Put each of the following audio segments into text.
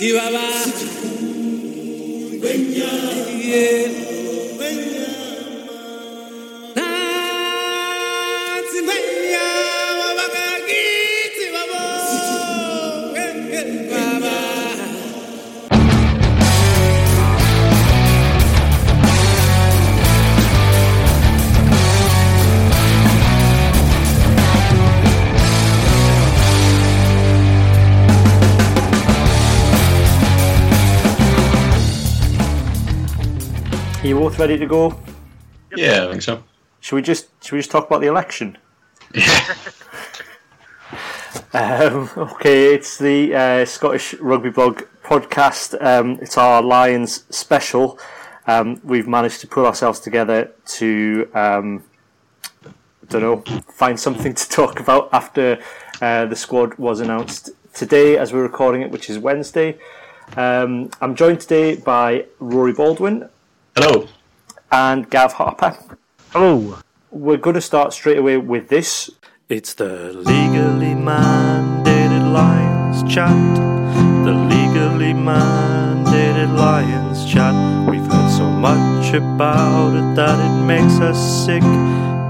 Si va, va. You both ready to go? Yeah, I think so. Should we just should we just talk about the election? Yeah. Um, okay, it's the uh, Scottish Rugby Blog podcast. Um, it's our Lions special. Um, we've managed to pull ourselves together to, um, don't know, find something to talk about after uh, the squad was announced today, as we're recording it, which is Wednesday. Um, I'm joined today by Rory Baldwin Hello. and Gav Harper. Hello. We're going to start straight away with this. It's the legally mandated Lions chat. The legally mandated Lions chat. We've heard so much about it that it makes us sick.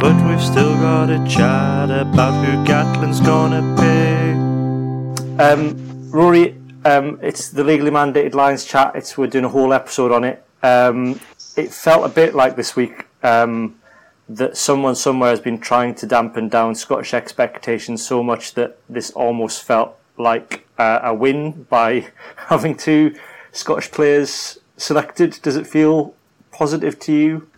But we've still got a chat about who Gatland's gonna pick. Um, Rory, um, it's the legally mandated Lions chat. It's we're doing a whole episode on it. Um, it felt a bit like this week um, that someone somewhere has been trying to dampen down Scottish expectations so much that this almost felt like uh, a win by having two Scottish players selected. Does it feel positive to you?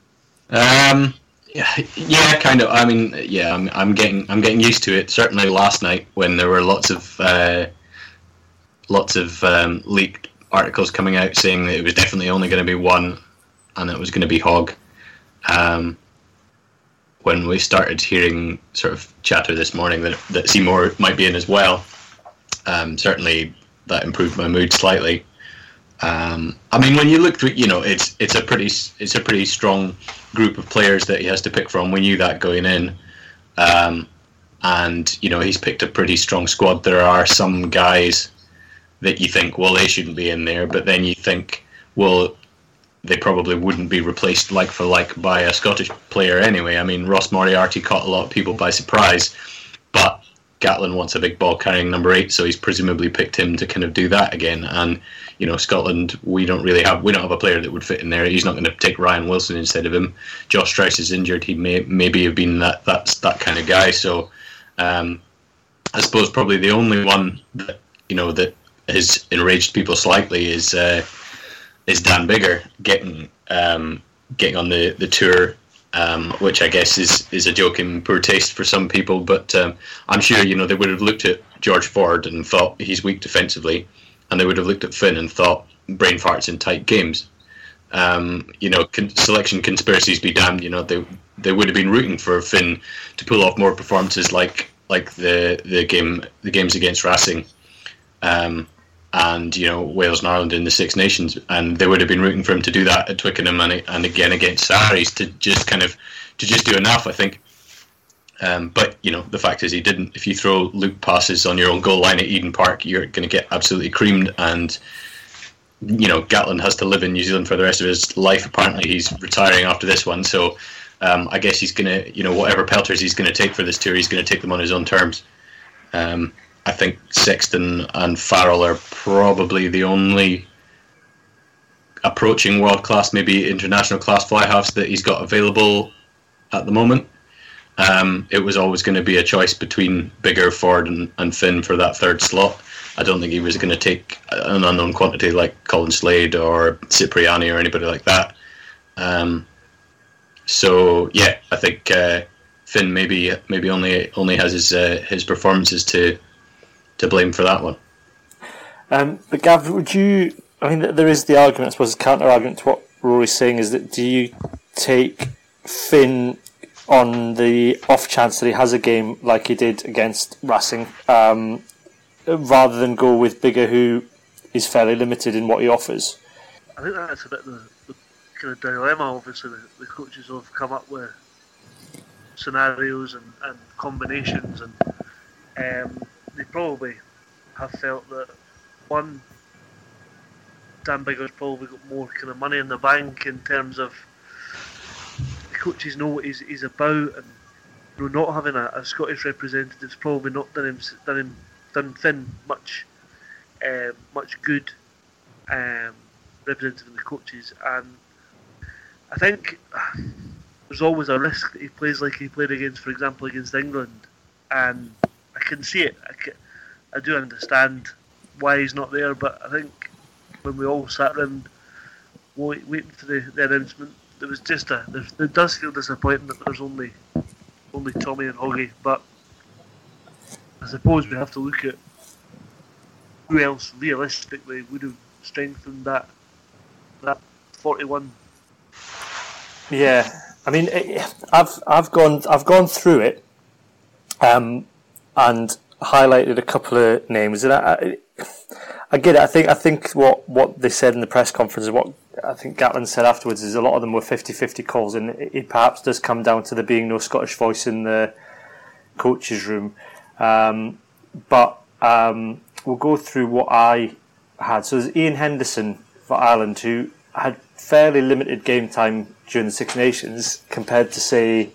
Um, yeah, kind of. I mean, yeah, I'm, I'm getting I'm getting used to it. Certainly last night when there were lots of uh, lots of um, leaked articles coming out saying that it was definitely only going to be one, and it was going to be Hogg. Um, when we started hearing sort of chatter this morning that that Seymour might be in as well, um, certainly that improved my mood slightly. Um, I mean, when you look through, you know, it's it's a pretty it's a pretty strong group of players that he has to pick from. We knew that going in, um, and you know he's picked a pretty strong squad. There are some guys that you think, well, they shouldn't be in there, but then you think, well, they probably wouldn't be replaced like for like by a Scottish player anyway. I mean, Ross Moriarty caught a lot of people by surprise, but Gatland wants a big ball carrying number eight, so he's presumably picked him to kind of do that again. And you know, Scotland, we don't really have we don't have a player that would fit in there. He's not going to take Ryan Wilson instead of him. Josh Strauss is injured. He may maybe have been that that's that kind of guy. So um, I suppose probably the only one that you know that has enraged people slightly is uh, is Dan Biggar getting um, getting on the the tour um, which I guess is is a joke in poor taste for some people. But um, I'm sure you know they would have looked at George Ford and thought he's weak defensively, and they would have looked at Finn and thought brain farts in tight games. Um, you know, con- selection conspiracies be damned. You know, they they would have been rooting for Finn to pull off more performances like like the the game the games against Racing. Um, and you know Wales and Ireland in the Six Nations, and they would have been rooting for him to do that at Twickenham and, and again against Sarries to just kind of to just do enough. I think. Um, but you know the fact is he didn't. If you throw loop passes on your own goal line at Eden Park, you're going to get absolutely creamed. And you know Gatland has to live in New Zealand for the rest of his life. Apparently he's retiring after this one, so um, I guess he's going to you know whatever pelters he's going to take for this tour, he's going to take them on his own terms. Um, I think Sexton and Farrell are probably the only approaching world class, maybe international class fly halves that he's got available at the moment. Um, it was always going to be a choice between Biggar, Ford, and, and Finn for that third slot. I don't think he was going to take an unknown quantity like Colin Slade or Cipriani or anybody like that. Um, so yeah, I think uh, Finn maybe maybe only only has his uh, his performances to to blame for that one. Um, but Gav, would you? I mean, there is the argument. I suppose the counter argument to what Rory's saying is that do you take Finn on the off chance that he has a game like he did against Racing, um, rather than go with Biggar, who is fairly limited in what he offers? I think that's a bit the, the kind of dilemma. Obviously, the, the coaches have come up with scenarios and, and combinations, and um, they probably have felt that one Dan Biggar's probably got more kind of money in the bank in terms of the coaches know what he's, he's about, and you know, not having a, a Scottish representative's probably not done him done him done Finn much uh, much good um, representing the coaches, and I think there's always a risk that he plays like he played against, for example, against England, and I can see it. I, can, I do understand why he's not there, but I think when we all sat around wait, waiting for the, the announcement, there was just a. It does feel disappointing that there's only only Tommy and Hoggy, but I suppose we have to look at who else realistically would have strengthened that that 41. Yeah, I mean, it, I've I've gone I've gone through it, um, and highlighted a couple of names, and I, I, it. I think I think what, what they said in the press conference, what I think Gatland said afterwards, is a lot of them were 50-50 calls, and it, it perhaps does come down to there being no Scottish voice in the coaches' room. Um, but um, we'll go through what I had. So there's Ian Henderson for Ireland, who had fairly limited game time during the Six Nations compared to say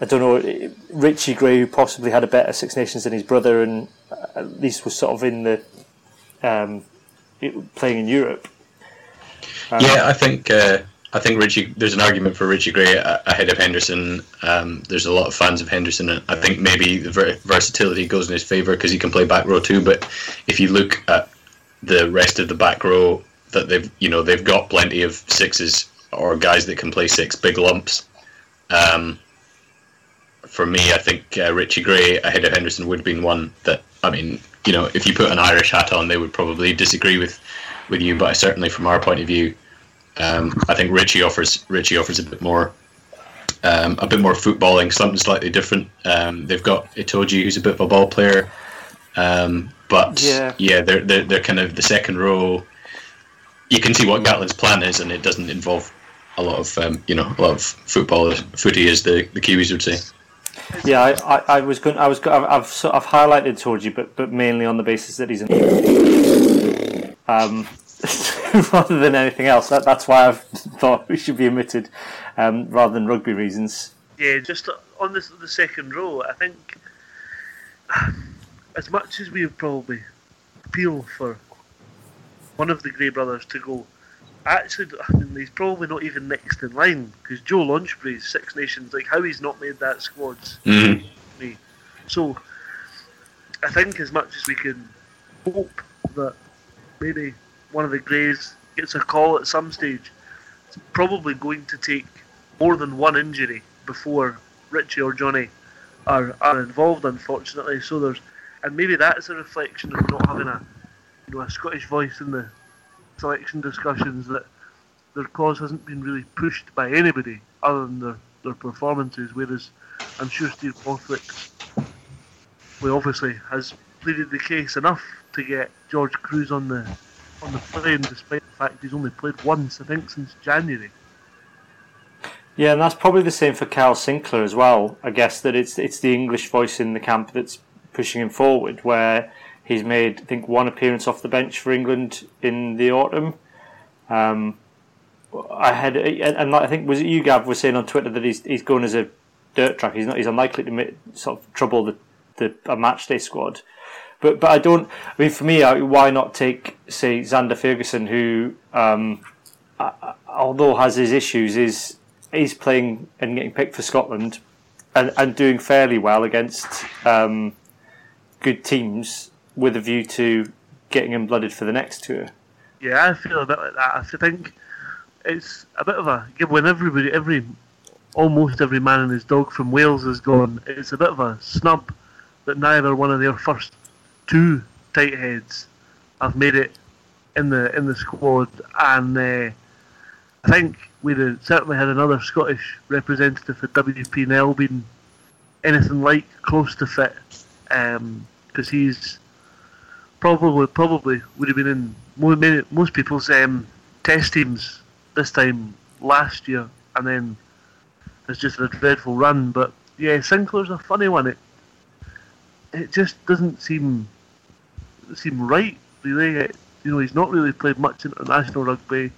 I don't know Richie Gray, who possibly had a better Six Nations than his brother, and at least was sort of in the um, playing in Europe. Um, yeah, I think uh, I think Richie. There's an argument for Richie Gray ahead of Henderson. Um, there's a lot of fans of Henderson. I think maybe the ver- versatility goes in his favour because he can play back row too. But if you look at the rest of the back row, that they've you know they've got plenty of sixes or guys that can play six big lumps. Um, for me, I think uh, Richie Gray ahead of Henderson would have been one that I mean, you know, if you put an Irish hat on, they would probably disagree with with you. But certainly from our point of view, um, I think Richie offers Richie offers a bit more. Um, a bit more footballing, something slightly different. Um, they've got Itoje, who's a bit of a ball player, um, but yeah, yeah they're, they're they're kind of the second row you can see what Gatland's plan is, and it doesn't involve a lot of um, you know a lot of football footy, as the, the Kiwis would say. Yeah, I, I, I was going. I was. I've I've, of highlighted Toji, but but mainly on the basis that he's an um, rather than anything else. That, that's why I've thought we should be omitted, um, rather than rugby reasons. Yeah, just on the second row, I think as much as we probably feel for one of the Gray brothers to go. Actually, I mean, he's probably not even next in line because Joe Launchbury's Six Nations, like how he's not made that squad's mm-hmm. me. So, I think as much as we can hope that maybe one of the Grays gets a call at some stage, it's probably going to take more than one injury before Richie or Johnny are, are involved, unfortunately. So there's, and maybe that's a reflection of not having a you know, a Scottish voice in the selection discussions that their cause hasn't been really pushed by anybody other than their, their performances, whereas I'm sure Steve Borthwick well, obviously has pleaded the case enough to get George Kruis on the on the plane, despite the fact he's only played once, I think, since January. Yeah, and that's probably the same for Kyle Sinckler as well. I guess that it's it's the English voice in the camp that's pushing him forward, where He's made, I think, one appearance off the bench for England in the autumn. Um, I had, and I think was it you, Gav, was saying on Twitter that he's he's going as a dirt track. He's not. He's unlikely to make, sort of trouble the the a match squad. But but I don't. I mean, for me, why not take say Zander Fagerson, who um, although has his issues, is is playing and getting picked for Scotland and, and doing fairly well against um, good teams with a view to getting him blooded for the next tour. Yeah, I feel a bit like that. I think it's a bit of a when everybody, every almost every man and his dog from Wales is gone. It's a bit of a snub that neither one of their first two tight heads have made it in the in the squad, and uh, I think we'd certainly had another Scottish representative at WP Nel been anything like close to fit, because um, he's probably probably would have been in most, most people's um, test teams this time last year, and then it's just a dreadful run. But yeah, Sinckler's a funny one. It it just doesn't seem seem right, really. It, You know, he's not really played much international rugby,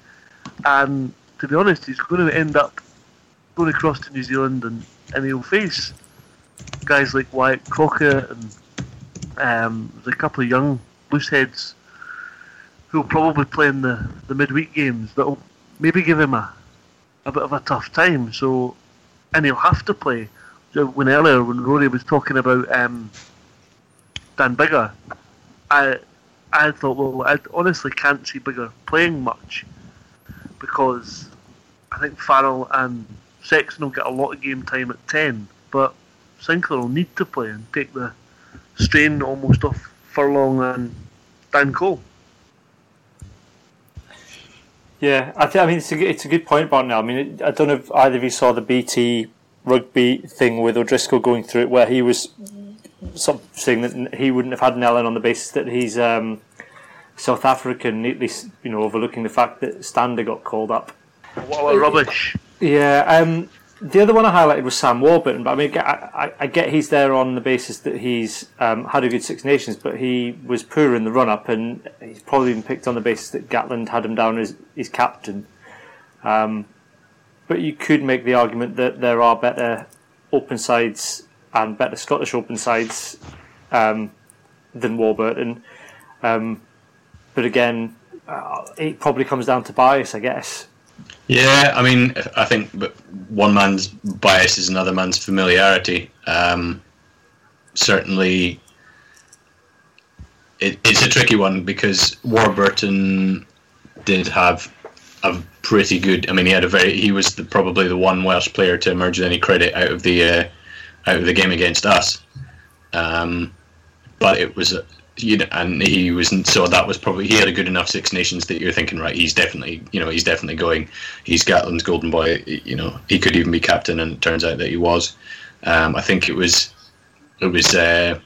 and to be honest, he's going to end up going across to New Zealand, and, and he'll face guys like Wyatt Crockett and um, there's a couple of young loose heads who'll probably play in the, the midweek games that'll maybe give him a, a bit of a tough time. So, and he'll have to play. When earlier when Rory was talking about um, Dan Biggar, I I thought well I honestly can't see Biggar playing much because I think Farrell and Sexton will get a lot of game time at ten, but Sinckler will need to play and take the strain almost off Furlong and Dan Cole. Yeah, I, th- I mean it's a, it's a good point, Barnell. I mean, it, I don't know if either of you saw the BT rugby thing with O'Driscoll going through it, where he was sort of saying that he wouldn't have had Nellen on the basis that he's um, South African, neatly you know overlooking the fact that Stander got called up. What a rubbish! Yeah, um, the other one I highlighted was Sam Warburton, but I mean, I, I, I get he's there on the basis that he's um, had a good Six Nations, but he was poor in the run up, and he's probably been picked on the basis that Gatland had him down as his captain. Um, but you could make the argument that there are better open sides and better Scottish open sides um, than Warburton. Um, but again, uh, it probably comes down to bias, I guess. Yeah, I mean, I think one man's bias is another man's familiarity. Um, certainly, it, it's a tricky one because Warburton did have a pretty good. I mean, he had a very. He was the, probably the one Welsh player to emerge with any credit out of the uh, out of the game against us. Um, but it was you know, and he wasn't. So that was probably he had a good enough Six Nations that you're thinking, right? He's definitely, you know, he's definitely going. He's Gatland's golden boy. You know, he could even be captain, and it turns out that he was. Um, I think it was, it was uh,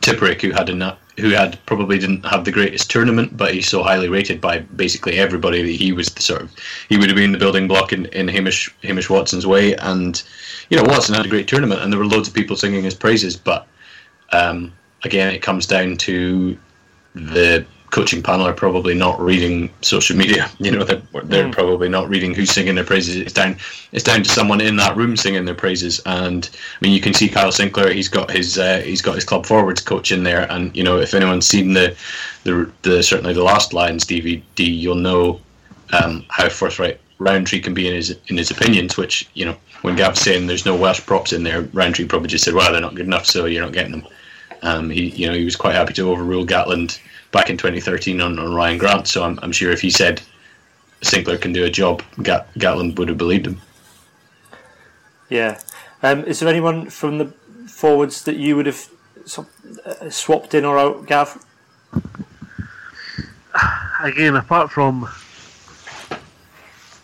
Tipuric who had a who had probably didn't have the greatest tournament, but he's so highly rated by basically everybody that he was the sort of he would have been the building block in, in Hamish Hamish Watson's way, and you know Watson had a great tournament, and there were loads of people singing his praises, but. Um, again, it comes down to the coaching panel are probably not reading social media. You know, they're, they're mm. probably not reading who's singing their praises. It's down, it's down to someone in that room singing their praises. And I mean, you can see Kyle Sinckler. He's got his, uh, he's got his club forwards coach in there. And you know, if anyone's seen the, the, the certainly the last Lions DVD, you'll know um, how forthright Rowntree can be in his in his opinions. Which you know, when Gav's saying there's no Welsh props in there, Rowntree probably just said, "Well, they're not good enough, so you're not getting them." Um, he, you know, he was quite happy to overrule Gatland back in 2013 on, on Ryan Grant. So I'm, I'm sure if he said Sinckler can do a job, Gat, Gatland would have believed him. Yeah. Um, is there anyone from the forwards that you would have uh, swapped in or out, Gav? Again, apart from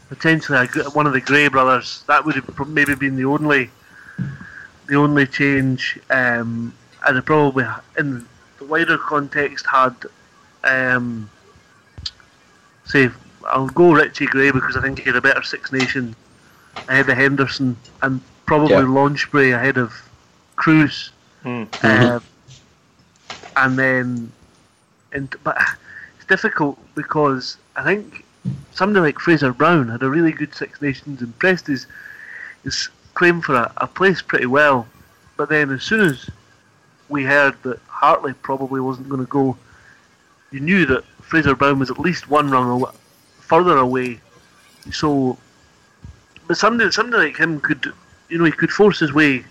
potentially one of the Gray brothers, that would have maybe been the only the only change. Um, and it probably in the wider context had um, say I'll go Richie Gray because I think he had a better Six Nation ahead of Henderson and probably yeah. Launchbury ahead of Kruis. Mm. Uh, and then, and, but it's difficult because I think somebody like Fraser Brown had a really good Six Nations and pressed his, his claim for a, a place pretty well. But then as soon as we heard that Hartley probably wasn't going to go, you knew that Fraser Brown was at least one rung away, further away. So, but somebody, somebody like him could, you know, he could force his way,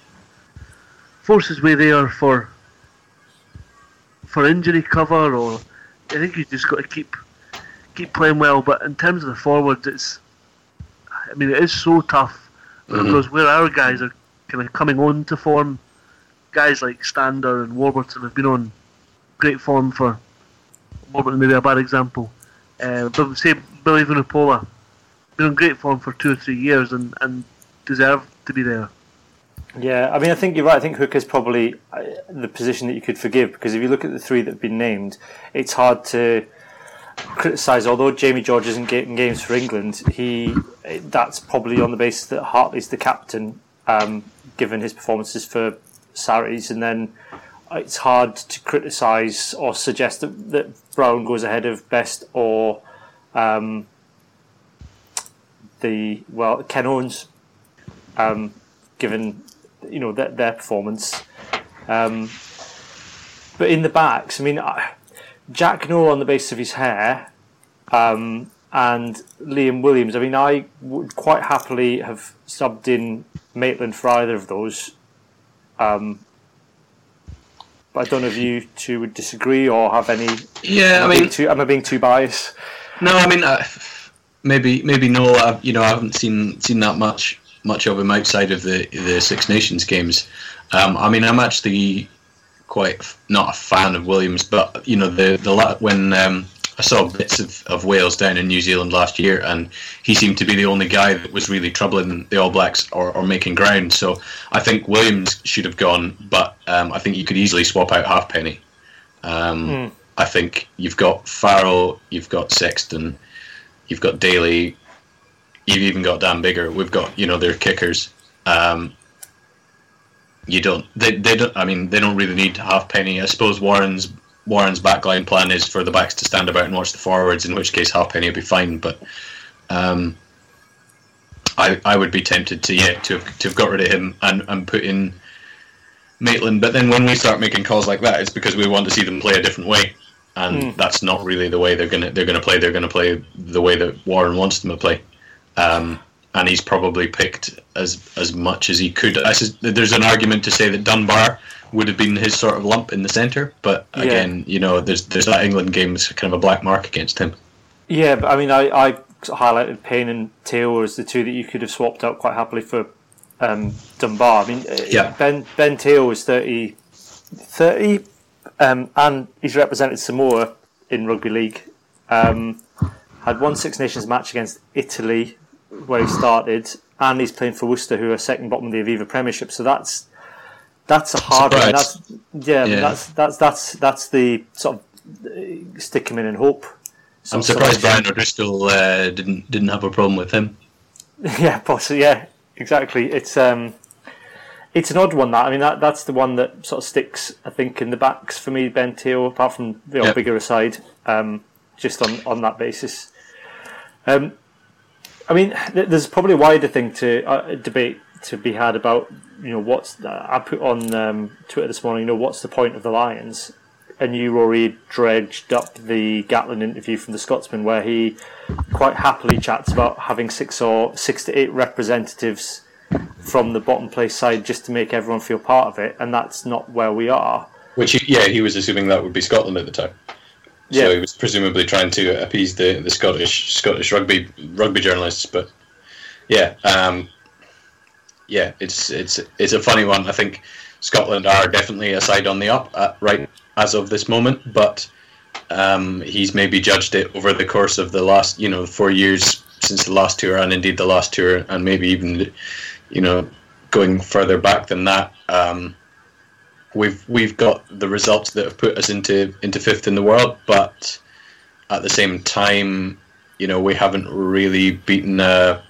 force his way there for for injury cover, or I think he's just got to keep keep playing well. But in terms of the forwards, it's, I mean, it is so tough mm-hmm. because where our guys are kind of coming on to form guys like Stander and Warburton have been on great form for Warburton, maybe a bad example. Uh, but say Billy Vunipola, been on great form for two or three years and, and deserve to be there. Yeah, I mean, I think you're right. I think Hook is probably uh, the position that you could forgive because if you look at the three that have been named, it's hard to criticise. Although Jamie George isn't getting games for England, he that's probably on the basis that Hartley's the captain, um, given his performances for Sarries, and then it's hard to criticise or suggest that, that Brown goes ahead of Best or um, the well Ken Owens, um, given you know their, their performance. Um, but in the backs, I mean, Jack Nowell on the basis of his hair, um, and Liam Williams. I mean, I would quite happily have subbed in Maitland for either of those. Um, but I don't know if you two would disagree or have any. Yeah, I mean, too, am I being too biased? No, I mean, uh, maybe maybe no. I, you know, I haven't seen seen that much much of him outside of the the Six Nations games. Um, I mean, I'm actually quite f- not a fan of Williams, but you know, the the when um, I saw bits of, of Wales down in New Zealand last year, and he seemed to be the only guy that was really troubling the All Blacks or, or making ground. So I think Williams should have gone, but um, I think you could easily swap out Halfpenny. Um, I think you've got Farrell, you've got Sexton, you've got Daly, you've even got Dan Biggar. We've got you know their kickers. Um, you don't. They, they don't. I mean, they don't really need Halfpenny. I suppose Warren's Warren's backline plan is for the backs to stand about and watch the forwards. In which case, Halfpenny will be fine. But um, I I would be tempted to yeah to have, to have got rid of him and and put in Maitland. But then when we start making calls like that, it's because we want to see them play a different way, and that's not really the way they're gonna they're gonna play. They're gonna play the way that Warren wants them to play. Um, and he's probably picked as as much as he could. Sus- there's an argument to say that Dunbar would have been his sort of lump in the centre, but Yeah. again, you know, there's there's that England game is kind of a black mark against him. Yeah, but I mean, I, I highlighted Payne and Taylor as the two that you could have swapped out quite happily for um, Dunbar. I mean, uh, Yeah. Ben Ben Taylor was 30, 30 um, and he's represented Samoa in rugby league. Um, had one Six Nations match against Italy where he started, and he's playing for Worcester, who are second bottom of the Aviva Premiership. So that's that's a hard one. That's yeah, Yeah. that's that's that's that's the sort of uh, stick him in and hope. I'm surprised. Brian O'Driscoll uh, didn't didn't have a problem with him. Yeah, possibly. Yeah, exactly. It's um, it's an odd one. That I mean, that that's the one that sort of sticks. I think in the backs for me, Ben Teo, apart from the Yeah. Biggar aside, um, just on on that basis. Um, I mean, th- there's probably a wider thing to uh, debate to be had about you know what's I put on um, Twitter this morning. You know, what's the point of the Lions? And you, Rory, dredged up the Gatland interview from the Scotsman, where he quite happily chats about having six or six to eight representatives from the bottom place side just to make everyone feel part of it, and that's not where we are. Which, yeah, he was assuming that would be Scotland at the time. Yeah. So he was presumably trying to appease the, the Scottish Scottish rugby rugby journalists, but yeah, um, yeah, it's it's it's a funny one. I think Scotland are definitely a side on the up uh, right as of this moment, but um, he's maybe judged it over the course of the last you know four years since the last tour, and indeed the last tour, and maybe even you know going further back than that. Um, we've we've got the results that have put us into into fifth in the world, but at the same time, you know, we haven't really beaten a,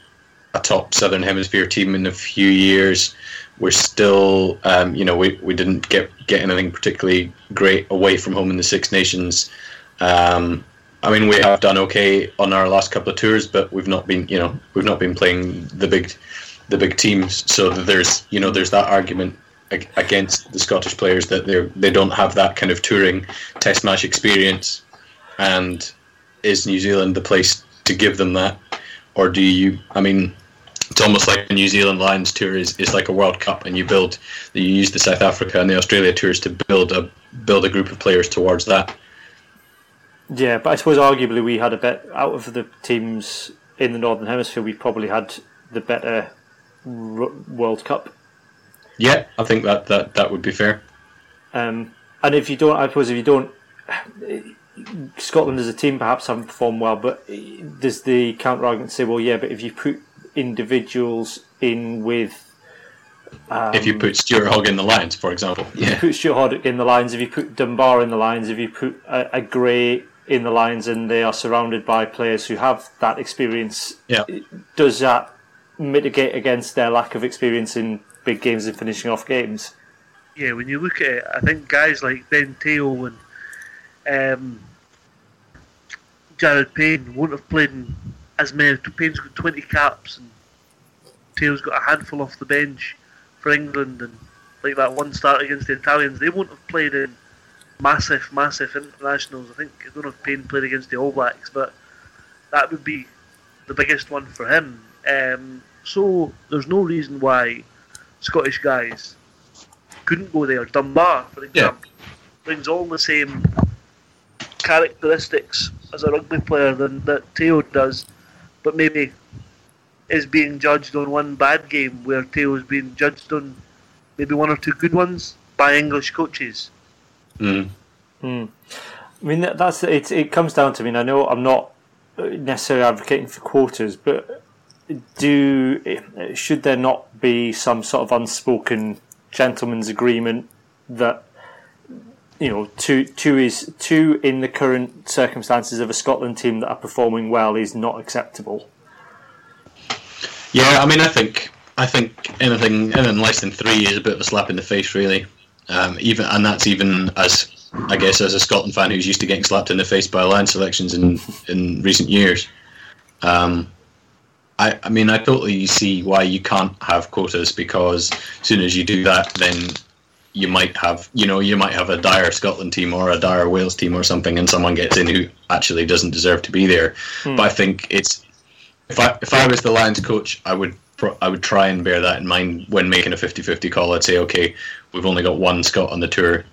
a top Southern Hemisphere team in a few years. We're still, um, you know, we, we didn't get get anything particularly great away from home in the Six Nations. Um, I mean, we have done okay on our last couple of tours, but we've not been, you know, we've not been playing the big the big teams. So there's, you know, there's that argument against the Scottish players that they they don't have that kind of touring Test match experience, and is New Zealand the place to give them that, or do you? I mean, it's almost like the New Zealand Lions tour is, is like a World Cup, and you build you use the South Africa and the Australia tours to build a build a group of players towards that. Yeah, but I suppose arguably we had a bit out of the teams in the Northern Hemisphere. We probably had the better R- World Cup. Yeah, I think that that, that would be fair. Um, and if you don't, I suppose if you don't, Scotland as a team perhaps haven't performed well. But does the counter argument say, well, yeah, but if you put individuals in with if you put Stuart Hogg in the lines, for example, you yeah, put Stuart Hoddick in the lines, if you put Dunbar in the lines, if you put a, a Gray in the lines, and they are surrounded by players who have that experience, yeah, does that mitigate against their lack of experience in big games and finishing off games? yeah, when you look at it, I think guys like Ben Teo and um, Jared Payne won't have played in as many. Payne's got 20 caps and Teo's got a handful off the bench for England and like that one start against the Italians. They won't have played in massive, massive internationals. I think I don't know if Payne played against the All Blacks, but that would be the biggest one for him. Um, so there's no reason why Scottish guys couldn't go there. Dunbar, for example, brings all the same characteristics as a rugby player than that Teo does, but maybe is being judged on one bad game where Teo is being judged on maybe one or two good ones by English coaches. Mm. I mean, that, that's it. It comes down to. I mean, I know I'm not necessarily advocating for quotas, but do should there not be some sort of unspoken gentleman's agreement that you know two two is two in the current circumstances of a Scotland team that are performing well is not acceptable. Yeah, I mean, I think I think anything anything less than three is a bit of a slap in the face, really. Um, even and that's even as I guess as a Scotland fan who's used to getting slapped in the face by line selections in in recent years. Um, I, I mean, I totally see why you can't have quotas because as soon as you do that, then you might have, you know, you might have a dire Scotland team or a dire Wales team or something, and someone gets in who actually doesn't deserve to be there. Hmm. But I think it's if I if I was the Lions coach, I would I would try and bear that in mind when making a 50-50 call. I'd say, okay, we've only got one Scot on the tour.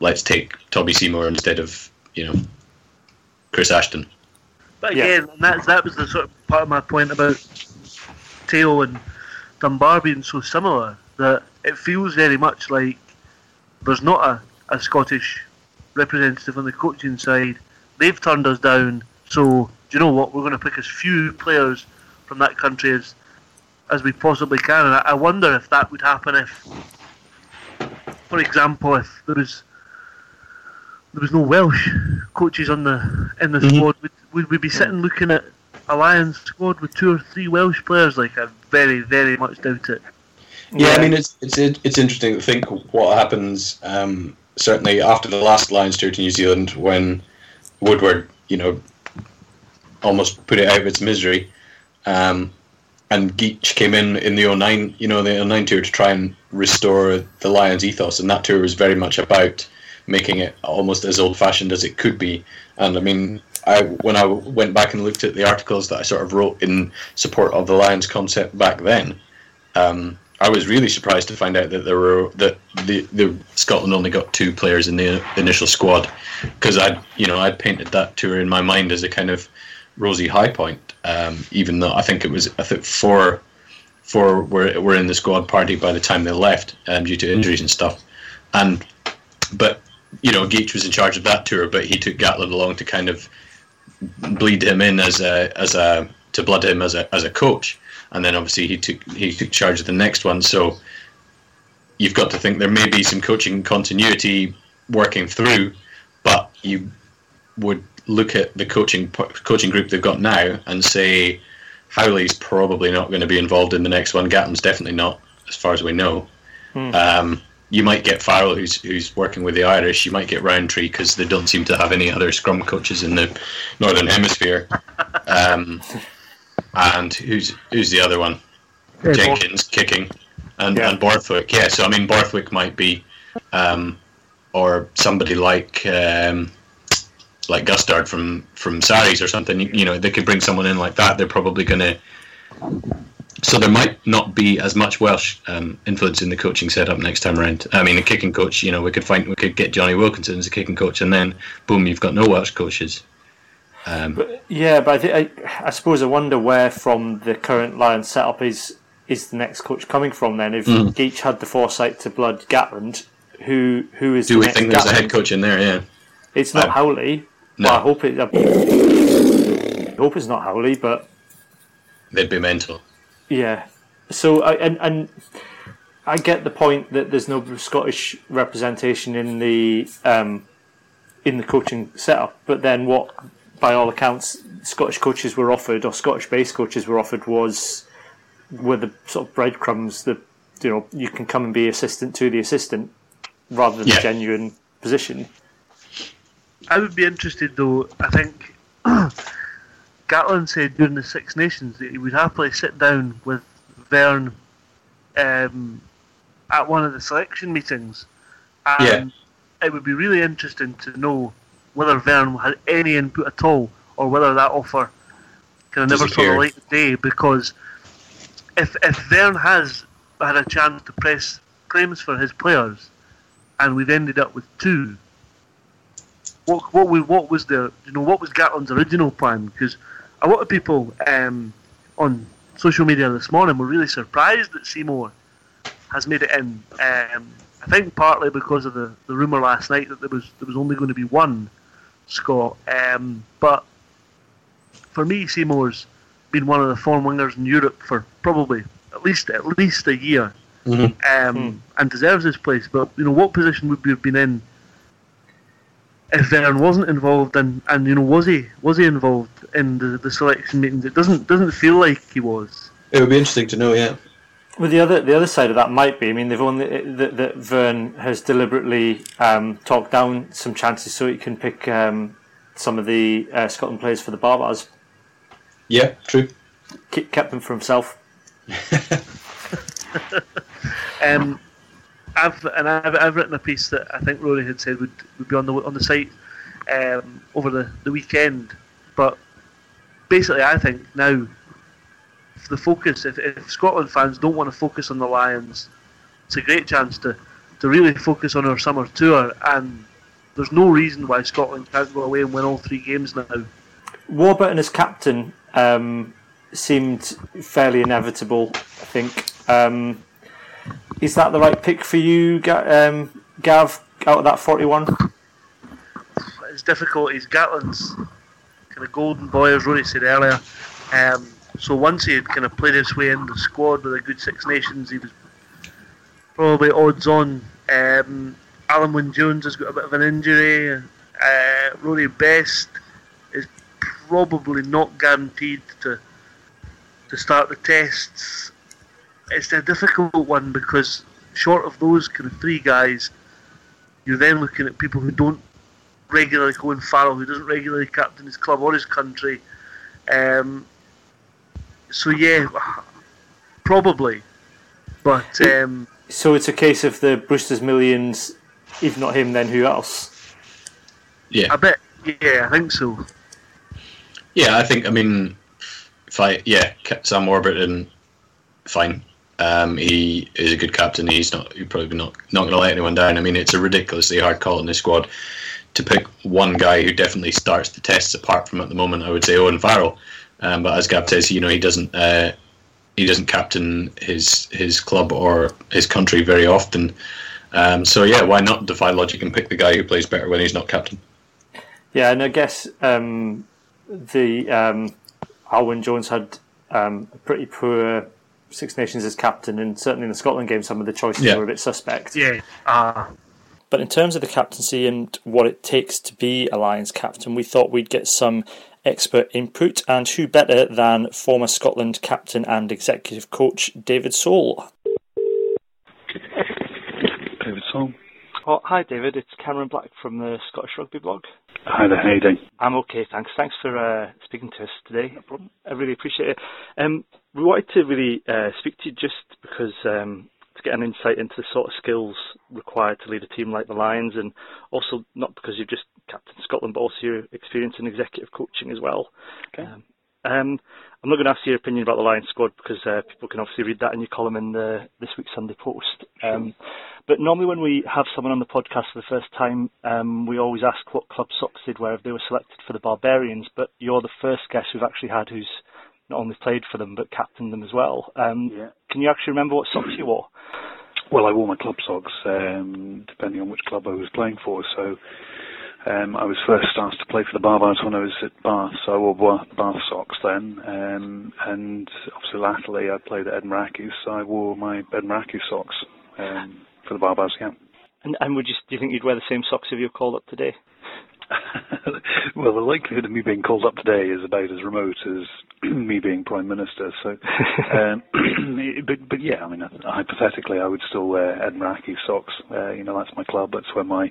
Let's take Toby Seymour instead of you know Chris Ashton. But Yeah. again, and that's, that was the sort of part of my point about Teo and Dunbar being so similar that it feels very much like there's not a, a Scottish representative on the coaching side. They've turned us down, so do you know what? We're going to pick as few players from that country as as we possibly can. And I, I wonder if that would happen if, for example, if there was there was no Welsh coaches on the in the Mhm. squad, would, would we be sitting looking at a Lions squad with two or three Welsh players? Like I very, very much doubt it. Yeah, I mean it's it's it's interesting to think what happens. Um, certainly after the last Lions tour to New Zealand, when Woodward, you know, almost put it out of its misery, um, and Geech came in in the 09, you know, the 09 tour to try and restore the Lions ethos, and that tour was very much about making it almost as old-fashioned as it could be. And I mean, I when I went back and looked at the articles that I sort of wrote in support of the Lions concept back then. Um, I was really surprised to find out that there were that the, the Scotland only got two players in the initial squad because I you know I'd painted that tour in my mind as a kind of rosy high point um, even though I think it was I think four four were were in the squad party by the time they left um, due to injuries and stuff. And but you know Geech was in charge of that tour but he took Gatland along to kind of bleed him in as a as a to blood him as a as a coach and then obviously he took he took charge of the next one. So you've got to think there may be some coaching continuity working through, but you would look at the coaching coaching group they've got now and say Howley's probably not going to be involved in the next one. Gatland's definitely not, as far as we know. Um, you might get Farrell, who's who's working with the Irish. You might get Rowntree because they don't seem to have any other scrum coaches in the Northern Hemisphere. Um, and who's who's the other one? Jenkins kicking, and Yeah. and Borthwick. Yeah, so I mean Borthwick might be, um, or somebody like um, like Gustard from from Sarries or something. You know, they could bring someone in like that. They're probably going to. So there might not be as much Welsh um, influence in the coaching setup next time around. I mean, a kicking coach. You know, we could find we could get Jonny Wilkinson as a kicking coach, and then boom, you've got no Welsh coaches. Um, Yeah, but I, thi- I, I suppose I wonder where from the current Lions setup is is the next coach coming from. Then, if Mm. Geech had the foresight to blood Gatland, who who is do the we think there's a head coach in there? Yeah. It's not Um, Howley. no. I hope it. I hope it's not Howley, but They'd be mental. yeah. So I and and I get the point that there's no Scottish representation in the um, in the coaching setup, but then what? By all accounts, Scottish coaches were offered, or Scottish-based coaches were offered, was were the sort of breadcrumbs, the you know you can come and be assistant to the assistant rather than Yeah. a genuine position. I would be interested though. I think Gatland said during the Six Nations that he would happily sit down with Vern um, at one of the selection meetings, and it would be really interesting to know whether Vern had any input at all, or whether that offer kind of never saw the light of day. Because if if Vern has had a chance to press claims for his players, and we've ended up with two what what we what was the you know what was Gatland's original plan? Because a lot of people um, on social media this morning were really surprised that Seymour has made it in. Um, I think partly because of the, the rumor last night that there was there was only going to be one Scot. Um, but for me, Seymour's been one of the form wingers in Europe for probably at least at least a year, Mhm. um, and deserves his place. But you know, what position would we have been in? if Vern wasn't involved and, and you know was he was he involved in the, the selection meetings? It doesn't doesn't feel like he was. It would be interesting to know, yeah. Well, the other the other side of that might be. I mean, they've only that, that Vern has deliberately um, talked down some chances so he can pick um, some of the uh, Scotland players for the Barbars. Yeah, true. Ke- Kept them for himself. Um, I've and I've, I've written a piece that I think Rory had said would, would be on the on the site um, over the, the weekend. But basically, I think now the focus if, if Scotland fans don't want to focus on the Lions, it's a great chance to to really focus on our summer tour. And there's no reason why Scotland can't go away and win all three games now. Warburton as captain um, seemed fairly inevitable. I think. Um, is that the right pick for you, um, Gav? Out of that forty-one, It's difficult. difficulties. Gatland's kind of golden boy, as Rory said earlier. Um, so once he had kind of played his way in the squad with a good Six Nations, he was probably odds on. Um, Alun Wyn Jones has got a bit of an injury. Uh, Rory Best is probably not guaranteed to to start the tests. It's a difficult one because short of those kind of three guys, you're then looking at people who don't regularly go Colin Farrell, who doesn't regularly captain his club or his country. Um, so yeah, probably, but um, so it's a case of the Brewster's millions. If not him, then who else? Yeah. I bet yeah, I think so. Yeah, I think. I mean, if I yeah, Ca- Sam Warburton, fine. Um, he is a good captain. He's not. He's probably not not going to let anyone down. I mean, it's a ridiculously hard call in this squad to pick one guy who definitely starts the tests. Apart from at the moment, I would say Owen Farrell. Um, but as Gav says, you know, he doesn't. Uh, he doesn't captain his his club or his country very often. Um, so yeah, why not defy logic and pick the guy who plays better when he's not captain? Yeah, and I guess um, the um, Alun Wyn Jones had um, a pretty poor Six Nations as captain, and certainly in the Scotland game, some of the choices Yeah. were a bit suspect. Yeah, ah, But in terms of the captaincy and what it takes to be a Lions captain, we thought we'd get some expert input, and who better than former Scotland captain and executive coach David Sole? David Sole. Oh, hi, David. It's Cameron Black from the Scottish Rugby blog. Hi there, how you doing? I'm okay, thanks. Thanks for uh, speaking to us today. No problem. I really appreciate it. Um, we wanted to really uh, speak to you just because um, to get an insight into the sort of skills required to lead a team like the Lions, and also not because you've just captained Scotland, but also your experience in executive coaching as well. Okay. Um, um, I'm not going to ask your opinion about the Lions squad because uh, people can obviously read that in your column in the this week's Sunday Post. Um, but normally when we have someone on the podcast for the first time, um, we always ask what club socks they'd wear if they were selected for the Barbarians. But you're the first guest we've actually had who's not only played for them but captained them as well. Um, Yeah. Can you actually remember what socks you wore? Well, I wore my club socks, um, depending on which club I was playing for. So um, I was first asked to play for the Barbars when I was at Bath, so I wore Bath, socks then. Um, and obviously latterly I played at Edinburgh Accies, so I wore my Edinburgh Accies socks um, for the Barbars, yeah. And, and would you do you think you'd wear the same socks if you were called up today? well, the likelihood of me being called up today is about as remote as me being prime minister. So, um, but but yeah, I mean, hypothetically, I would still wear Edinburgh socks. Uh, you know, that's my club. That's where my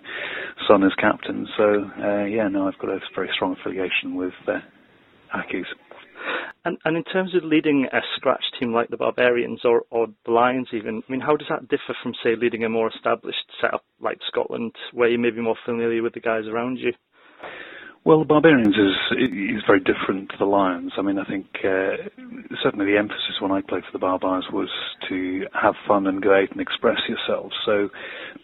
son is captain. So, uh, yeah, no, I've got a very strong affiliation with uh, Accies. And, and in terms of leading a scratch team like the Barbarians or, or the Lions, even, I mean, how does that differ from, say, leading a more established setup like Scotland, where you may be more familiar with the guys around you? Well, the Barbarians is is very different to the Lions. I mean, I think uh, certainly the emphasis when I played for the Barbars was to have fun and go out and express yourself. So,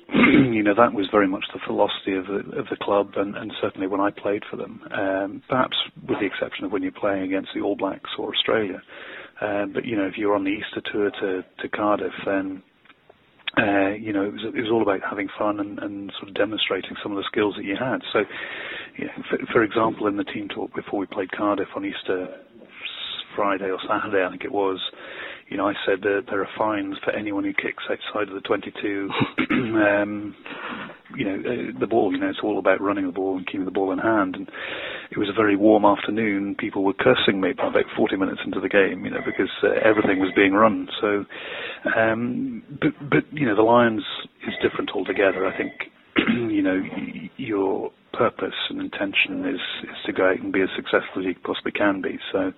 you know, that was very much the philosophy of the of the club, and, and certainly when I played for them. Um, perhaps with the exception of when you're playing against the All Blacks or Australia. Uh, but you know, if you're on the Easter tour to to Cardiff, then uh, you know, it was, it was all about having fun and, and sort of demonstrating some of the skills that you had. So, you know, for, for example, in the team talk before we played Cardiff on Easter Friday or Saturday, I think it was, you know, I said that there are fines for anyone who kicks outside of the 22. um, you know, uh, the ball, you know, it's all about running the ball and keeping the ball in hand. And it was a very warm afternoon. People were cursing me by about 40 minutes into the game, you know, because uh, everything was being run. So, um, but, but, you know, the Lions is different altogether. I think, you know, your purpose and intention is, is to go out and be as successful as you possibly can be. So,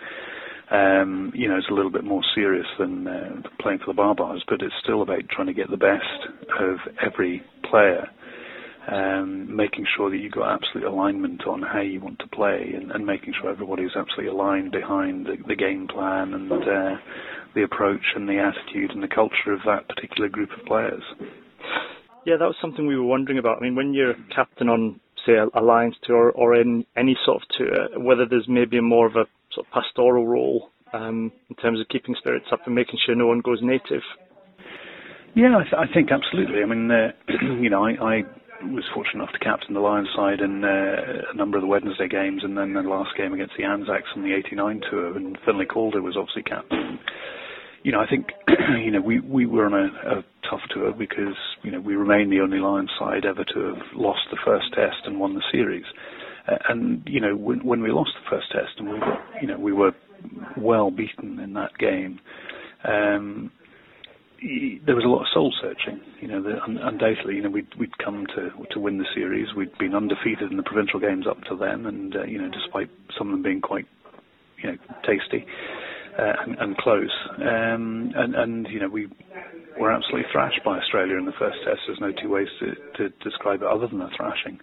um, you know, it's a little bit more serious than uh, playing for the Barbars, but it's still about trying to get the best of every player, um, making sure that you've got absolute alignment on how you want to play, and, and making sure everybody is absolutely aligned behind the, the game plan and uh, the approach and the attitude and the culture of that particular group of players. Yeah, that was something we were wondering about. I mean, when you're captain on, say, a Lions tour or in any sort of tour, whether there's maybe more of a sort of pastoral role um, in terms of keeping spirits up and making sure no one goes native? Yeah, I, th- I think absolutely. I mean, uh, you know, I, I was fortunate enough to captain the Lions side in uh, a number of the Wednesday games, and then the last game against the Anzacs on the '89 tour, and Finlay Calder was obviously captain. You know, I think you know we we were on a, a tough tour because you know we remain the only Lions side ever to have lost the first test and won the series. And you know, when, when we lost the first test, and we were, you know, we were well beaten in that game. Um, there was a lot of soul searching. You know, the, undoubtedly, you know, we'd we'd come to to win the series. We'd been undefeated in the provincial games up to then, and uh, you know, despite some of them being quite, you know, tasty uh, and, and close, um, and and you know, we were absolutely thrashed by Australia in the first test. There's no two ways to, to describe it other than a thrashing.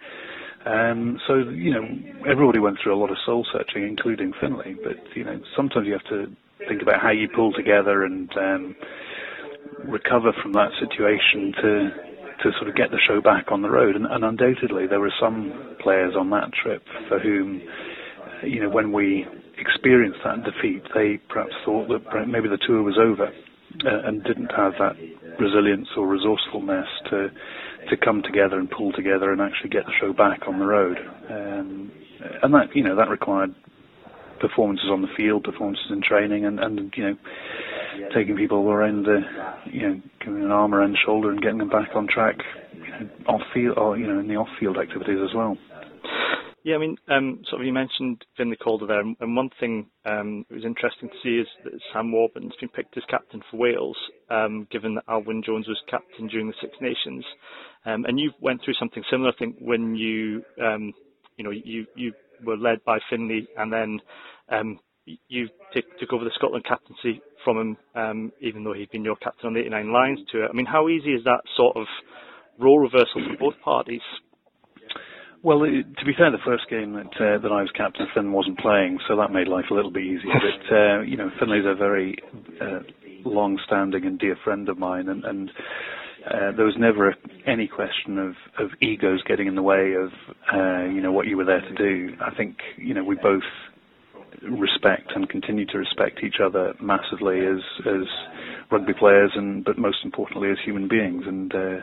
Um, so you know, everybody went through a lot of soul searching, including Finlay. But you know, sometimes you have to think about how you pull together and um, recover from that situation to to sort of get the show back on the road. And, and undoubtedly, there were some players on that trip for whom, you know, when we experienced that defeat, they perhaps thought that maybe the tour was over uh, and didn't have that resilience or resourcefulness to to come together and pull together and actually get the show back on the road. Um, and that you know that required performances on the field, performances in training, and, and you know taking people around the you know giving an arm around the shoulder and getting them back on track you know, off field or you know in the off field activities as well. Yeah, I mean, um, sort of you mentioned Finlay Calder there, and one thing um, it was interesting to see is that Sam Warburton's been picked as captain for Wales, um, given that Alun Wyn Jones was captain during the Six Nations. Um, and you went through something similar, I think, when you, um, you know, you you were led by Finlay, and then um, you took over the Scotland captaincy from him, um, even though he'd been your captain on the '89 Lions tour. I mean, how easy is that sort of role reversal for both parties? Well, to be fair, the first game that uh, that I was captain, Finn wasn't playing, so that made life a little bit easier. But uh, you know, Finlay's a very uh, long-standing and dear friend of mine, and, and uh, there was never any question of, of egos getting in the way of uh, you know what you were there to do. I think you know we both respect and continue to respect each other massively as as rugby players, and but most importantly as human beings. And uh,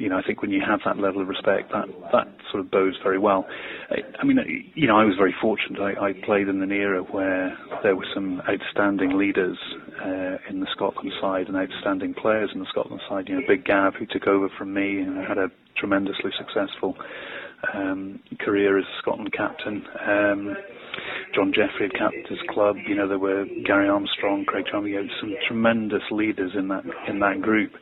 you know, I think when you have that level of respect, that that sort of bodes very well. I, I mean, you know, I was very fortunate. I, I played in an era where there were some outstanding leaders uh, in the Scotland side and outstanding players in the Scotland side. You know, Big Gav, who took over from me and had a tremendously successful um, career as Scotland captain. Um, John Jeffrey had captained his club. You know, there were Gary Armstrong, Craig Chalmers, some tremendous leaders in that in that group.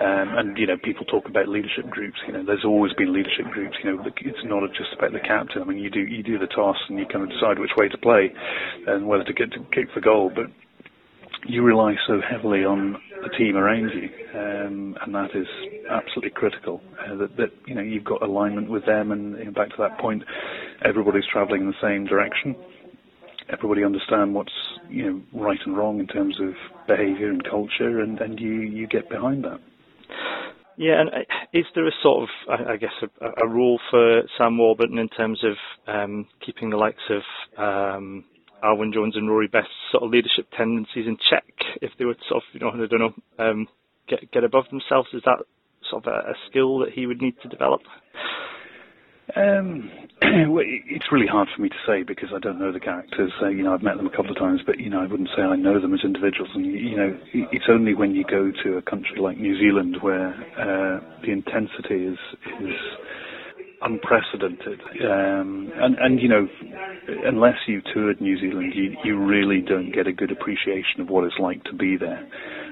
Um, and you know, people talk about leadership groups. You know, there's always been leadership groups. You know, it's not just about the captain. I mean, you do you do the toss and you kind of decide which way to play and whether to get to kick the goal. But you rely so heavily on the team around you, um, and that is absolutely critical. Uh, that, that you know you've got alignment with them, and you know, back to that point, everybody's travelling in the same direction. Everybody understand what's you know right and wrong in terms of behaviour and culture, and, and you you get behind that. Yeah, and uh, is there a sort of, I guess, a, a rule for Sam Warburton in terms of um, keeping the likes of um, Alun Wyn Jones and Rory Best's sort of leadership tendencies in check if they were sort of, you know, I don't know, um, get get above themselves? Is that sort of a, a skill that he would need to develop? Um, it's really hard for me to say because I don't know the characters. Uh, you know, I've met them a couple of times, but you know, I wouldn't say I know them as individuals. And you know, it's only when you go to a country like New Zealand where uh, the intensity is is unprecedented. Um, and and you know, unless you toured New Zealand, you you really don't get a good appreciation of what it's like to be there.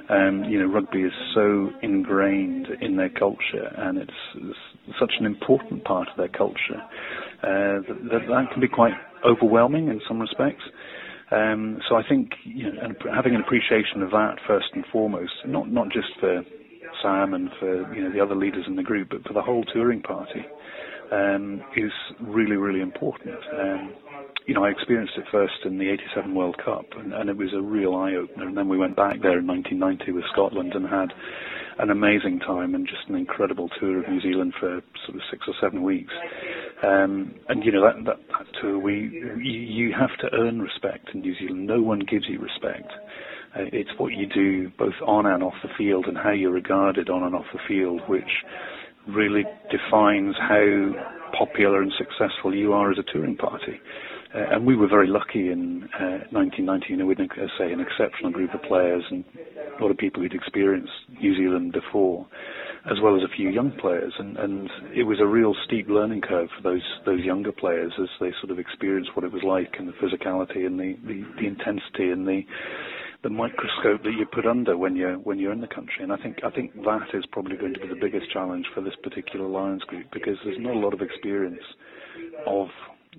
Um, you know, rugby is so ingrained in their culture, and it's, it's such an important part of their culture uh, that, that, can be quite overwhelming in some respects. Um, so I think you know, having an appreciation of that first and foremost, not not just for Sam and for you know the other leaders in the group, but for the whole touring party, um, is really really important. Um, you know, I experienced it first in the 87 World Cup, and, and it was a real eye-opener. And then we went back there in 1990 with Scotland and had an amazing time and just an incredible tour of New Zealand for sort of six or seven weeks. Um, and you know that, that, that tour, we you, have to earn respect in New Zealand. No one gives you respect. Uh, it's what you do both on and off the field and how you're regarded on and off the field, which really defines how popular and successful you are as a touring party. Uh, and we were very lucky in uh, 1990. You know, we had, uh, say, an exceptional group of players and a lot of people who'd experienced New Zealand before, as well as a few young players. And, and it was a real steep learning curve for those those younger players as they sort of experienced what it was like and the physicality and the, the, the intensity and the the microscope that you put under when you're when you're in the country. And I think I think that is probably going to be the biggest challenge for this particular Lions group because there's not a lot of experience of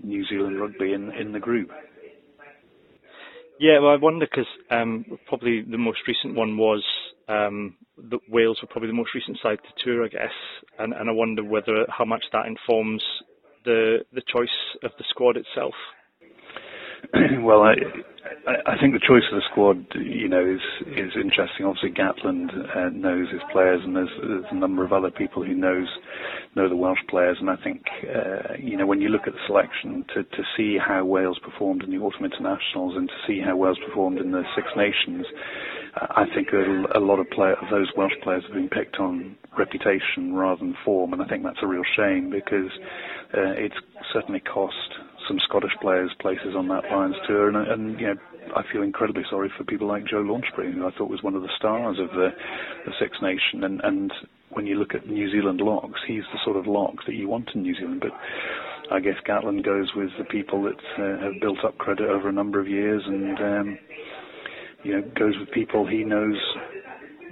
New Zealand rugby in in the group. Yeah, well, I wonder because um, probably the most recent one was um, the Wales were probably the most recent side to tour, I guess, and, and I wonder whether how much that informs the the choice of the squad itself. well, I, I think the choice of the squad, you know, is is interesting. Obviously, Gatland uh, knows his players, and there's, there's a number of other people who knows know the Welsh players. And I think, uh, you know, when you look at the selection, to to see how Wales performed in the autumn internationals and to see how Wales performed in the Six Nations, I think a, a lot of player, of those Welsh players have been picked on reputation rather than form, and I think that's a real shame because uh, it's certainly cost some Scottish players places on that Lions tour, and, and you know I feel incredibly sorry for people like Joe Launchbury, who I thought was one of the stars of the, the Six Nation, and, and when you look at New Zealand locks, he's the sort of lock that you want in New Zealand, but. I guess Gatland goes with the people that uh, have built up credit over a number of years, and um, you know goes with people he knows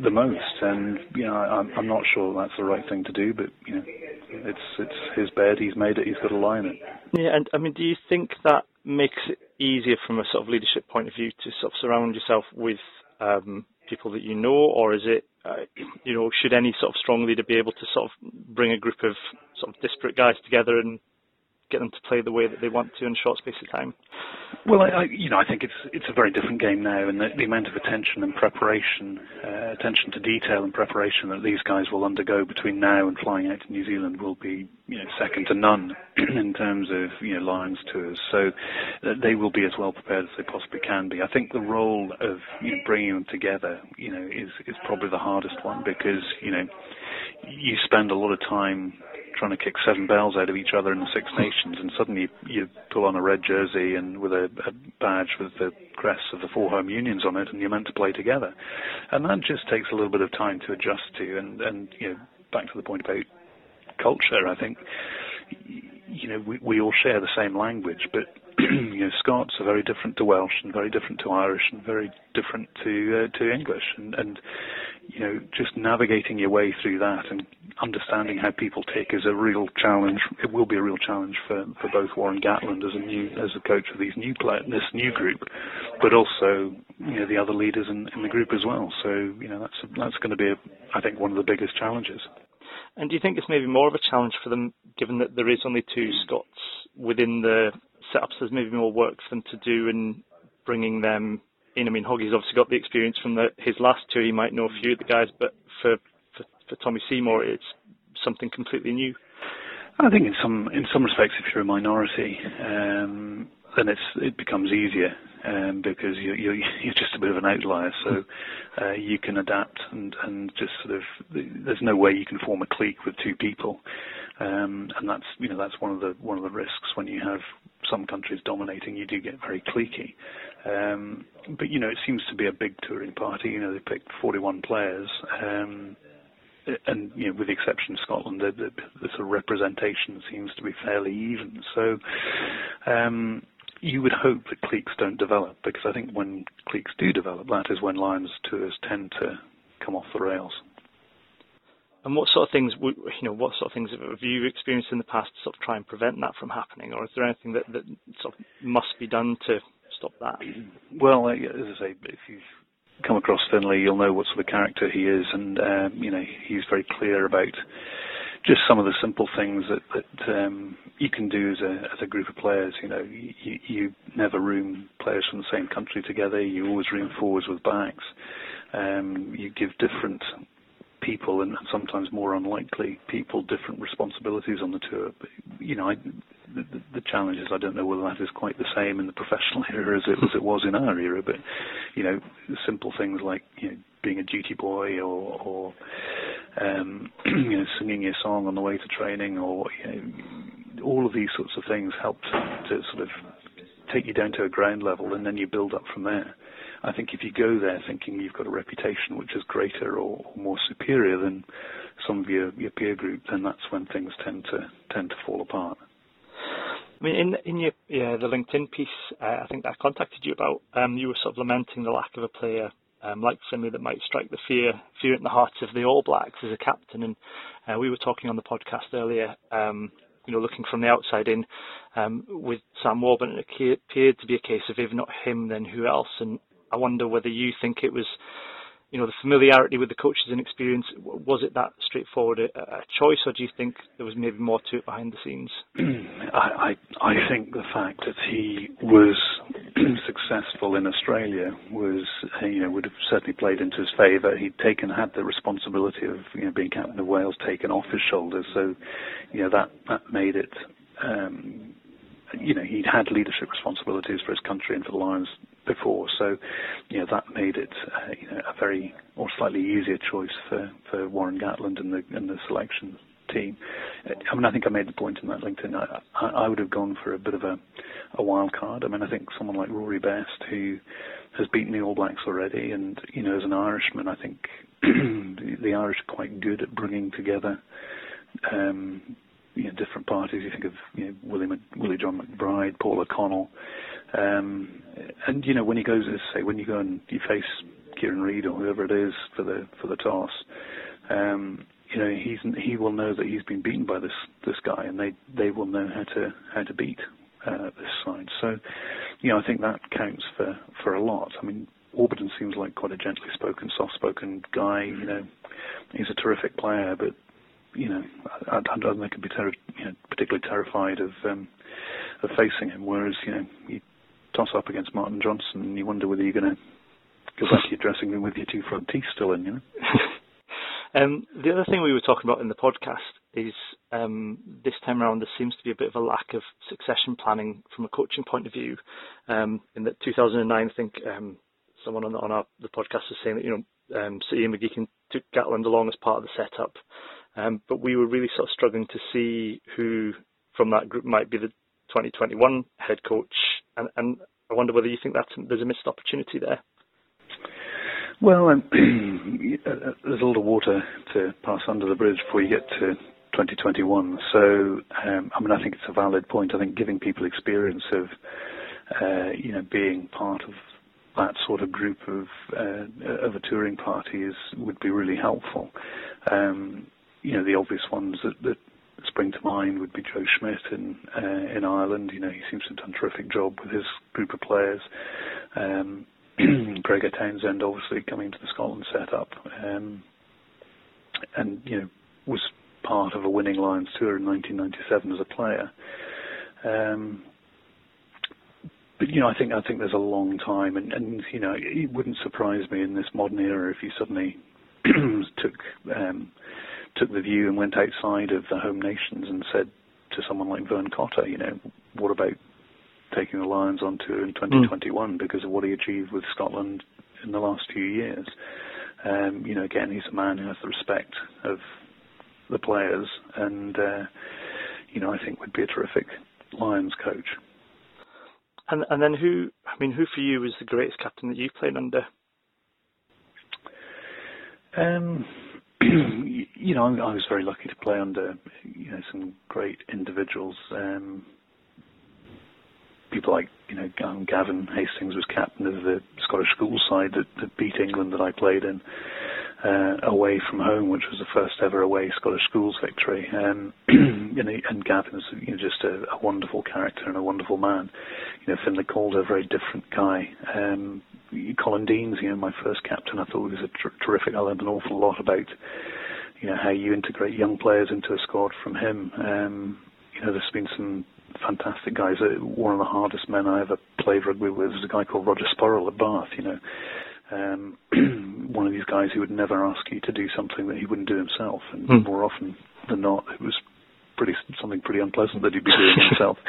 the most. And you know, I'm, I'm not sure that's the right thing to do, but you know, it's it's his bed. He's made it. He's got to lie in it. Yeah, and I mean, do you think that makes it easier from a sort of leadership point of view to sort of surround yourself with um, people that you know, or is it, uh, you know, should any sort of strong leader be able to sort of bring a group of sort of disparate guys together and get them to play the way that they want to in short space of time? Well, I, I, you know, I think it's it's a very different game now, and the, the amount of attention and preparation, uh, attention to detail and preparation that these guys will undergo between now and flying out to New Zealand will be, you know, second to none in terms of you know Lions tours. So uh, they will be as well prepared as they possibly can be. I think the role of you know, bringing them together, you know, is is probably the hardest one because you know you spend a lot of time trying to kick seven bells out of each other in the Six Nations, and suddenly you pull on a red jersey and with a, a badge with the crests of the four home unions on it, and you're meant to play together, and that just takes a little bit of time to adjust to. And and you know, back to the point about culture, I think you know we we all share the same language, but you know, Scots are very different to Welsh and very different to Irish and very different to uh, to English, and, and you know, just navigating your way through that and understanding how people take is a real challenge. It will be a real challenge for, for both Warren Gatland as a new as a coach of these new play, this new group, but also you know the other leaders in, in the group as well. So you know that's that's going to be, a, I think, one of the biggest challenges. And do you think it's maybe more of a challenge for them, given that there is only two Scots within the setups? There's maybe more work for them to do in bringing them in. I mean, Hoggy's obviously got the experience from the, his last tour. He might know a few of the guys, but for, for, for Tommy Seymour, it's something completely new. I think in some in some respects, if you're a minority, um, then it's it becomes easier um, because you're, you're, you're just a bit of an outlier. So uh, you can adapt and and just sort of there's no way you can form a clique with two people, um, and that's you know that's one of the one of the risks when you have some countries dominating. You do get very cliquey. Um, but you know it seems to be a big touring party. You know they picked 41 players. Um, and you know, with the exception of Scotland, the, the, the, sort of representation seems to be fairly even. So um, you would hope that cliques don't develop, because I think when cliques do develop, that is when Lions tours tend to come off the rails. And what sort of things, you know, what sort of things have you experienced in the past to sort of try and prevent that from happening, or is there anything that, that sort of must be done to stop that? Well, as I say, if you've come across Finlay, you'll know what sort of character he is, and um, you know he's very clear about just some of the simple things that, that um, you can do as a as a group of players. You know, you, you never room players from the same country together. You always room forwards with backs. Um, you give different people and sometimes more unlikely people different responsibilities on the tour. But, you know, I, the, the challenge is I don't know whether that is quite the same in the professional era as it, as it was in our era. But you know, simple things like you know, being a duty boy or, or um, you know, singing your song on the way to training, or you know, all of these sorts of things help to, to sort of take you down to a ground level, and then you build up from there. I think if you go there thinking you've got a reputation which is greater or, or more superior than some of your, your peer group, then that's when things tend to tend to fall apart. I mean, in in your yeah, the LinkedIn piece, uh, I think I contacted you about, um, you were sort of lamenting the lack of a player um, like Finlay that might strike the fear fear in the hearts of the All Blacks as a captain. And uh, we were talking on the podcast earlier, um, you know, looking from the outside in um, with Sam Warburton, it appeared to be a case of if not him, then who else? And I wonder whether you think it was you know, the familiarity with the coaches and experience, was it that straightforward a, a, choice, or do you think there was maybe more to it behind the scenes? I, I, I think the fact that he was successful in Australia was, you know, would have certainly played into his favour. He'd taken, had the responsibility of, you know, being captain of Wales taken off his shoulders, so, you know, that that made it. Um, you know, he'd had leadership responsibilities for his country and for the Lions before. So, you know, that made it uh, you know, a very or slightly easier choice for, for Warren Gatland and the and the selection team. I mean, I think I made the point in that LinkedIn. I, I, I would have gone for a bit of a, a wild card. I mean, I think someone like Rory Best, who has beaten the All Blacks already, and you know, as an Irishman, I think the, the Irish are quite good at bringing together um, you know, different parties. You think of you know, Willie, Willie John McBride, Paul O'Connell, um, and you know when he goes, say, when you go and you face Kieran Read or whoever it is for the for the toss, um, you know he's he will know that he's been beaten by this this guy, and they they will know how to how to beat uh, this side. So, you know, I think that counts for for a lot. I mean, Warburton seems like quite a gently spoken, soft spoken guy. You know, he's a terrific player, but you know, I, I don't think I'd be ter- you know, particularly terrified of um, of facing him. Whereas, you know, toss up against Martin Johnson, and you wonder whether you're going to go back to your dressing room with your two front teeth still in. You know. um, the other thing we were talking about in the podcast is um, this time around there seems to be a bit of a lack of succession planning from a coaching point of view. Um, in that 2009, I think um, someone on, the, on our, the podcast was saying that you know um, Ian McGeechan took Gatland along as part of the setup Um, but we were really sort of struggling to see who from that group might be the 2021 head coach, and, and I wonder whether you think that there's a missed opportunity there. Well, there's a lot of water to pass under the bridge before you get to 2021. So, um, I mean, I think it's a valid point. I think giving people experience of, uh, you know, being part of that sort of group of uh, of a touring party is would be really helpful. Um, you know, the obvious ones that, that spring to mind would be Joe Schmidt in uh, in Ireland. You know, he seems to have done a terrific job with his group of players. Um, Gregor Townsend, obviously coming to the Scotland setup, um, and you know was part of a winning Lions tour in 1997 as a player. Um, but you know, I think I think there's a long time, and, and you know, it wouldn't surprise me in this modern era if you suddenly took um, took the view and went outside of the home nations and said to someone like Vern Cotter, you know, what about taking the Lions on tour in 2021 mm. because of what he achieved with Scotland in the last few years? Um, you know, again, he's a man who has the respect of the players, and uh, you know, I think would be a terrific Lions coach. And and then who? I mean, who for you was the greatest captain that you've played under? Um, you know, I was very lucky to play under you know some great individuals. Um, people like you know Gavin Hastings was captain of the Scottish school side that, that beat England that I played in uh, away from home, which was the first ever away Scottish schools victory. Um, you know, and Gavin's you know, just a, a, wonderful character and a wonderful man. You know, Finlay Calder, a very different guy. Um, Colin Deans, you know, my first captain, I thought was a ter- terrific. I learned an awful lot about you know how you integrate young players into a squad from him. Um, you know, there's been some fantastic guys. Uh, one of the hardest men I ever played rugby with was a guy called Roger Spurrell at Bath. You know, um, one of these guys who would never ask you to do something that he wouldn't do himself, and mm. more often than not, it was pretty something pretty unpleasant that he'd be doing himself.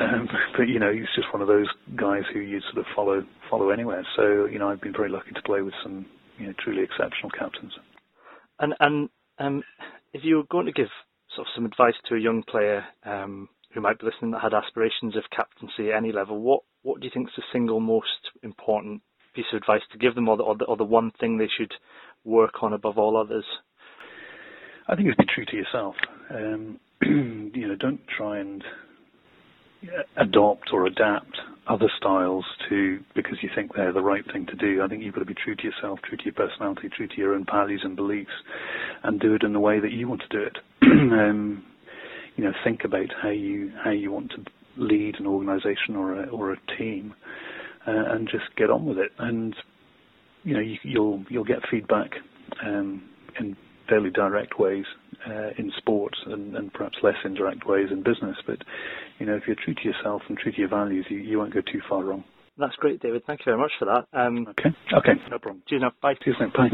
Um, but you know, he's just one of those guys who you sort of follow follow anywhere. So you know, I've been very lucky to play with some you know truly exceptional captains. And and um, if you were going to give sort of some advice to a young player um, who might be listening that had aspirations of captaincy at any level, what what do you think is the single most important piece of advice to give them, or the, or the, or the one thing they should work on above all others? I think it's be true to yourself. Um, you know, don't try and adopt or adapt other styles to because you think they're the right thing to do. I think you've got to be true to yourself, true to your personality, true to your own values and beliefs, and do it in the way that you want to do it. um, you know, think about how you how you want to lead an organisation or a or a team, uh, and just get on with it. And you know, you, will you'll get feedback um, fairly direct ways uh, in sports and, and, perhaps less indirect ways in business. But you know, if you're true to yourself and true to your values, you, you won't go too far wrong. That's great, David. Thank you very much for that. Um, okay. Okay. No problem. Cheers now. Bye. Cheers now. Bye.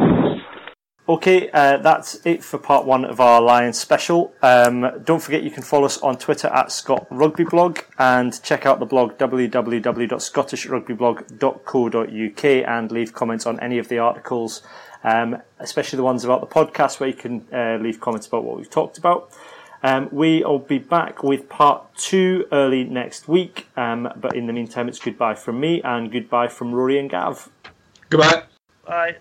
Okay, uh, that's it for part one of our Lions special. Um, don't forget you can follow us on Twitter at Scot Rugby Blog and check out the blog www.scottishrugbyblog.co.uk and leave comments on any of the articles, um, especially the ones about the podcast where you can uh, leave comments about what we've talked about. Um, we will be back with part two early next week, um, but in the meantime, it's goodbye from me and goodbye from Rory and Gav. Goodbye. Bye.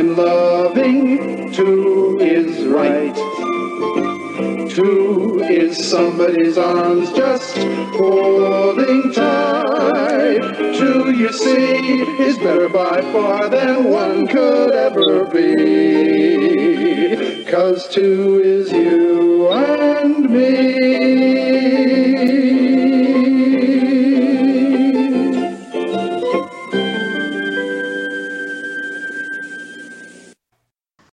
And loving. Two is right. Two is somebody's arms just holding tight. Two, you see, is better by far than one could ever be. Cause two is.